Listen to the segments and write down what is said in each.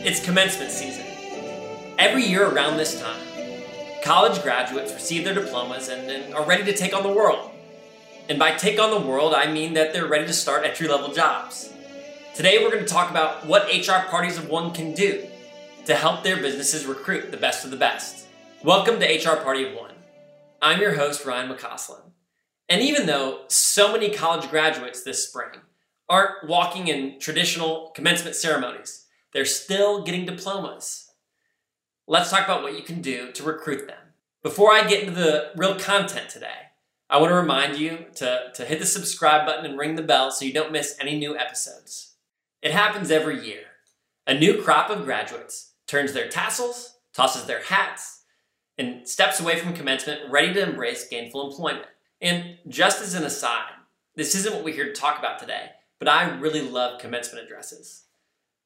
It's commencement season. Every year around this time, college graduates receive their diplomas and, and are ready to take on the world. And by take on the world, I mean that they're ready to start entry level jobs. Today, we're going to talk about what HR Parties of One can do to help their businesses recruit the best of the best. Welcome to HR Party of One. I'm your host, Ryan McCausland. And even though so many college graduates this spring aren't walking in traditional commencement ceremonies, they're still getting diplomas. Let's talk about what you can do to recruit them. Before I get into the real content today, I want to remind you to, to hit the subscribe button and ring the bell so you don't miss any new episodes. It happens every year. A new crop of graduates turns their tassels, tosses their hats, and steps away from commencement ready to embrace gainful employment. And just as an aside, this isn't what we're here to talk about today, but I really love commencement addresses.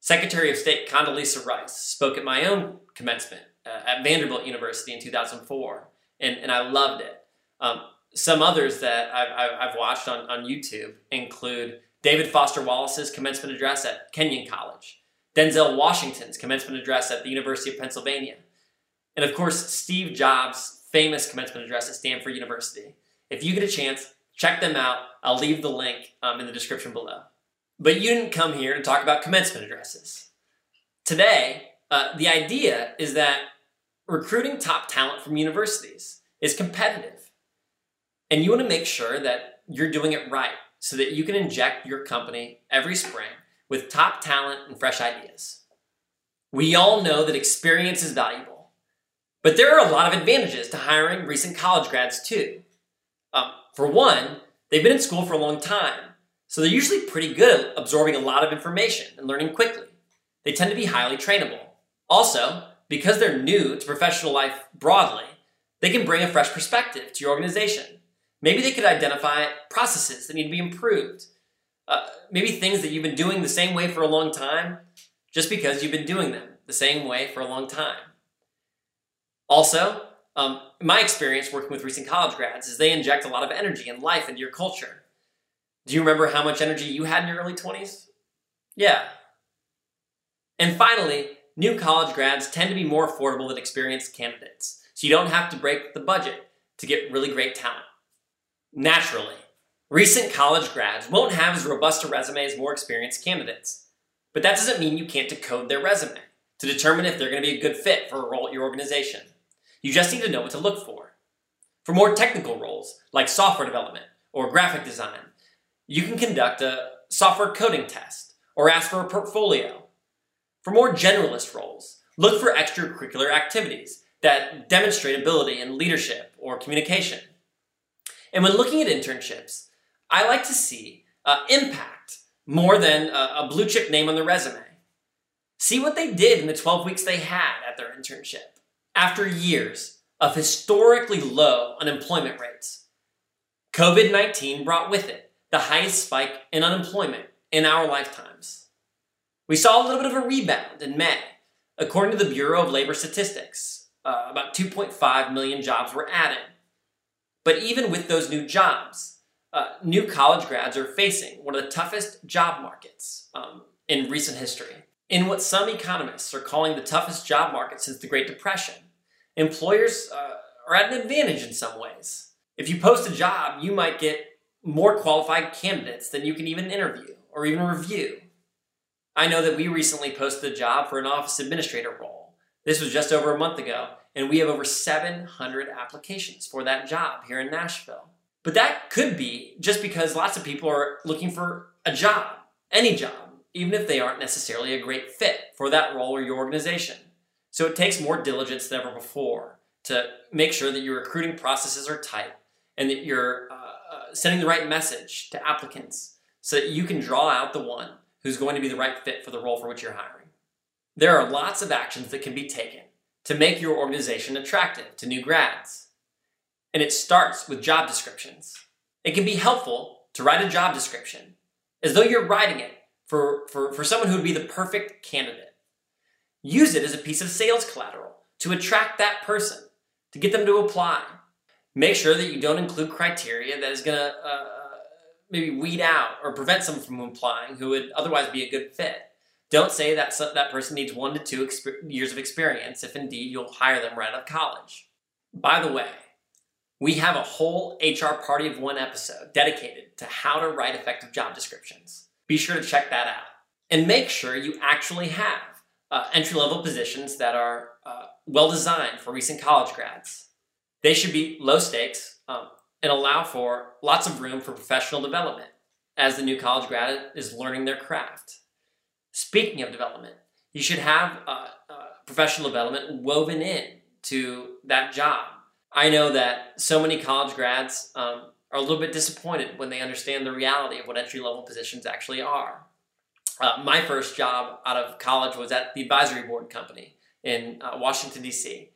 Secretary of State Condoleezza Rice spoke at my own commencement uh, at Vanderbilt University in 2004, and, and I loved it. Um, some others that I've, I've watched on, on YouTube include David Foster Wallace's commencement address at Kenyon College, Denzel Washington's commencement address at the University of Pennsylvania, and of course, Steve Jobs' famous commencement address at Stanford University. If you get a chance, check them out. I'll leave the link um, in the description below. But you didn't come here to talk about commencement addresses. Today, uh, the idea is that recruiting top talent from universities is competitive. And you want to make sure that you're doing it right so that you can inject your company every spring with top talent and fresh ideas. We all know that experience is valuable, but there are a lot of advantages to hiring recent college grads too. Um, for one, they've been in school for a long time so they're usually pretty good at absorbing a lot of information and learning quickly. They tend to be highly trainable. Also, because they're new to professional life broadly, they can bring a fresh perspective to your organization. Maybe they could identify processes that need to be improved. Uh, maybe things that you've been doing the same way for a long time, just because you've been doing them the same way for a long time. Also, um, my experience working with recent college grads is they inject a lot of energy and life into your culture. Do you remember how much energy you had in your early 20s? Yeah. And finally, new college grads tend to be more affordable than experienced candidates, so you don't have to break the budget to get really great talent. Naturally, recent college grads won't have as robust a resume as more experienced candidates, but that doesn't mean you can't decode their resume to determine if they're going to be a good fit for a role at your organization. You just need to know what to look for. For more technical roles, like software development or graphic design, you can conduct a software coding test or ask for a portfolio. For more generalist roles, look for extracurricular activities that demonstrate ability in leadership or communication. And when looking at internships, I like to see uh, impact more than a, a blue chip name on the resume. See what they did in the 12 weeks they had at their internship. After years of historically low unemployment rates, COVID 19 brought with it the highest spike in unemployment in our lifetimes. We saw a little bit of a rebound in May. According to the Bureau of Labor Statistics, uh, about 2.5 million jobs were added. But even with those new jobs, uh, new college grads are facing one of the toughest job markets um, in recent history. In what some economists are calling the toughest job market since the Great Depression, employers uh, are at an advantage in some ways. If you post a job, you might get more qualified candidates than you can even interview or even review. I know that we recently posted a job for an office administrator role. This was just over a month ago, and we have over 700 applications for that job here in Nashville. But that could be just because lots of people are looking for a job, any job, even if they aren't necessarily a great fit for that role or your organization. So it takes more diligence than ever before to make sure that your recruiting processes are tight and that you're uh, Uh, sending the right message to applicants so that you can draw out the one who's going to be the right fit for the role for which you're hiring. There are lots of actions that can be taken to make your organization attractive to new grads. And it starts with job descriptions. It can be helpful to write a job description as though you're writing it for, for, for someone who would be the perfect candidate. Use it as a piece of sales collateral to attract that person, to get them to apply. Make sure that you don't include criteria that is going to uh, maybe weed out or prevent someone from applying who would otherwise be a good fit. Don't say that that person needs one to two exp- years of experience if indeed you'll hire them right out of college. By the way, we have a whole HR Party of One episode dedicated to how to write effective job descriptions. Be sure to check that out. And make sure you actually have uh, entry level positions that are uh, well designed for recent college grads. They should be low stakes um, and allow for lots of room for professional development as the new college grad is learning their craft. Speaking of development, you should have uh, uh, professional development woven in to that job. I know that so many college grads um, are a little bit disappointed when they understand the reality of what entry level positions actually are. Uh, my first job out of college was at the advisory board company in uh, Washington, D.C.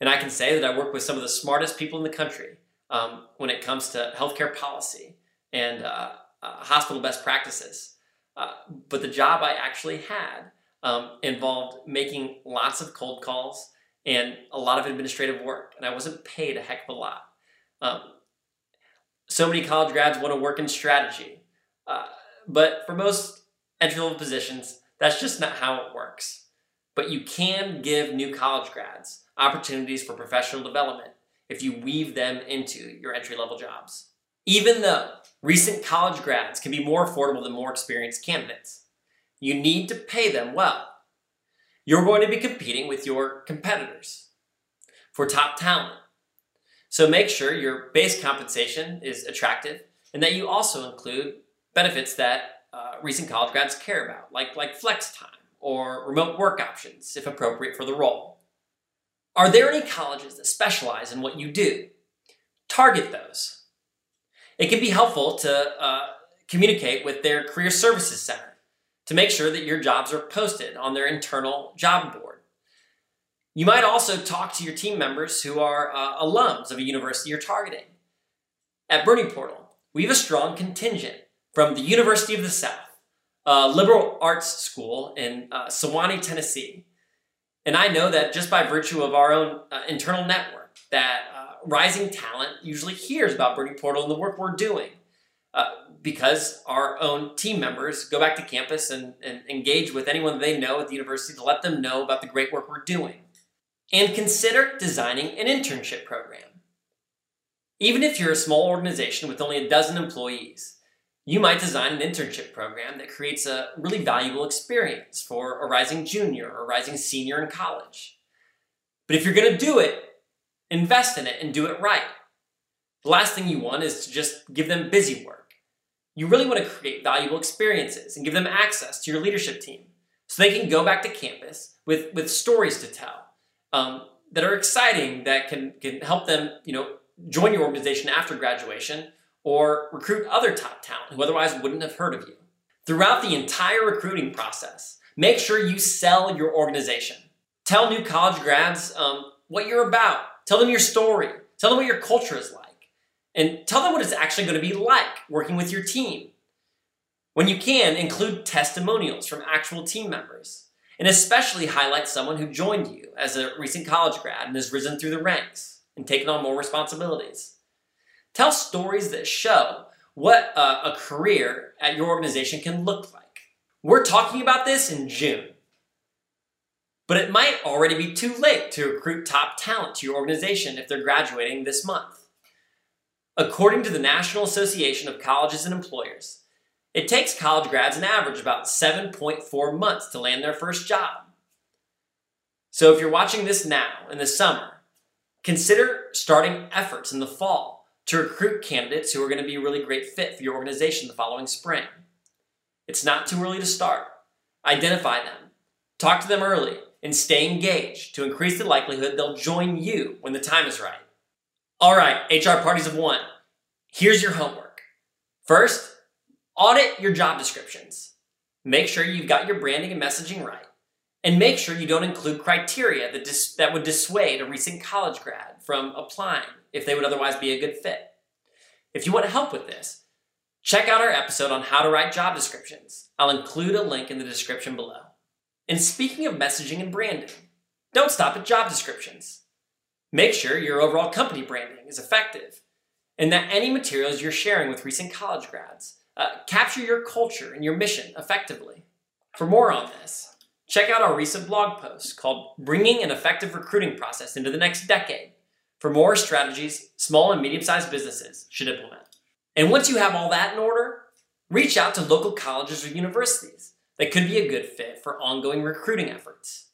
And I can say that I work with some of the smartest people in the country um, when it comes to healthcare policy and uh, uh hospital best practices. Uh, but the job I actually had um, involved making lots of cold calls and a lot of administrative work, and I wasn't paid a heck of a lot. Um, so many college grads want to work in strategy, uh, but for most entry level positions, that's just not how it works. But you can give new college grads opportunities for professional development if you weave them into your entry level jobs. Even though recent college grads can be more affordable than more experienced candidates, you need to pay them well. You're going to be competing with your competitors for top talent. So make sure your base compensation is attractive and that you also include benefits that uh, recent college grads care about, like, like flex time or remote work options, if appropriate for the role. Are there any colleges that specialize in what you do? Target those. It can be helpful to uh, communicate with their career services center to make sure that your jobs are posted on their internal job board. You might also talk to your team members who are uh, alums of a university you're targeting. At Bernie Portal, we have a strong contingent from the University of the South, a liberal arts school in uh, Sewanee, Tennessee. And I know that just by virtue of our own uh, internal network, that uh, rising talent usually hears about Bernie Portal and the work we're doing. Uh, because our own team members go back to campus and, and engage with anyone they know at the university to let them know about the great work we're doing. And consider designing an internship program. Even if you're a small organization with only a dozen employees, you might design an internship program that creates a really valuable experience for a rising junior or rising senior in college. But if you're going to do it, invest in it and do it right. The last thing you want is to just give them busy work. You really want to create valuable experiences and give them access to your leadership team so they can go back to campus with, with stories to tell um, that are exciting that can, can help them you know, join your organization after graduation or recruit other top talent who otherwise wouldn't have heard of you. Throughout the entire recruiting process, make sure you sell your organization. Tell new college grads um, what you're about. Tell them your story. Tell them what your culture is like. And tell them what it's actually going to be like working with your team. When you can, include testimonials from actual team members. And especially highlight someone who joined you as a recent college grad and has risen through the ranks and taken on more responsibilities. Tell stories that show what a, a career at your organization can look like. We're talking about this in June. But it might already be too late to recruit top talent to your organization if they're graduating this month. According to the National Association of Colleges and Employers, it takes college grads an average about 7.4 months to land their first job. So if you're watching this now in the summer, consider starting efforts in the fall to recruit candidates who are going to be a really great fit for your organization the following spring. It's not too early to start. Identify them, talk to them early, and stay engaged to increase the likelihood they'll join you when the time is right. All right, HR parties of one. Here's your homework. First, audit your job descriptions. Make sure you've got your branding and messaging right. And make sure you don't include criteria that, dis- that would dissuade a recent college grad from applying if they would otherwise be a good fit. If you want to help with this, check out our episode on how to write job descriptions. I'll include a link in the description below. And speaking of messaging and branding, don't stop at job descriptions. Make sure your overall company branding is effective and that any materials you're sharing with recent college grads uh, capture your culture and your mission effectively. For more on this, check out our recent blog post called Bringing an Effective Recruiting Process into the Next Decade for more strategies small and medium sized businesses should implement. And once you have all that in order, reach out to local colleges or universities that could be a good fit for ongoing recruiting efforts.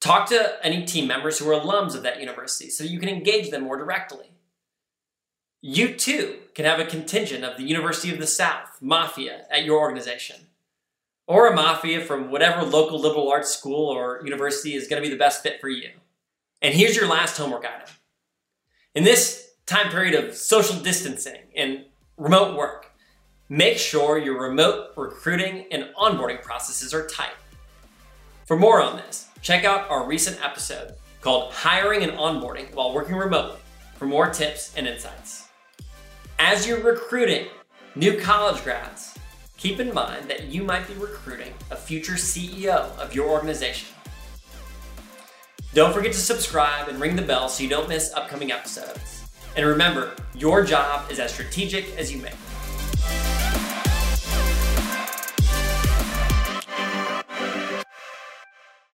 Talk to any team members who are alums of that university so you can engage them more directly. You too can have a contingent of the University of the South, Mafia, at your organization. Or a Mafia from whatever local liberal arts school or university is going to be the best fit for you. And here's your last homework item. In this time period of social distancing and remote work, make sure your remote recruiting and onboarding processes are tight. For more on this, check out our recent episode called Hiring and Onboarding While Working Remotely for more tips and insights. As you're recruiting new college grads, keep in mind that you might be recruiting a future CEO of your organization. Don't forget to subscribe and ring the bell so you don't miss upcoming episodes. And remember, your job is as strategic as you make it.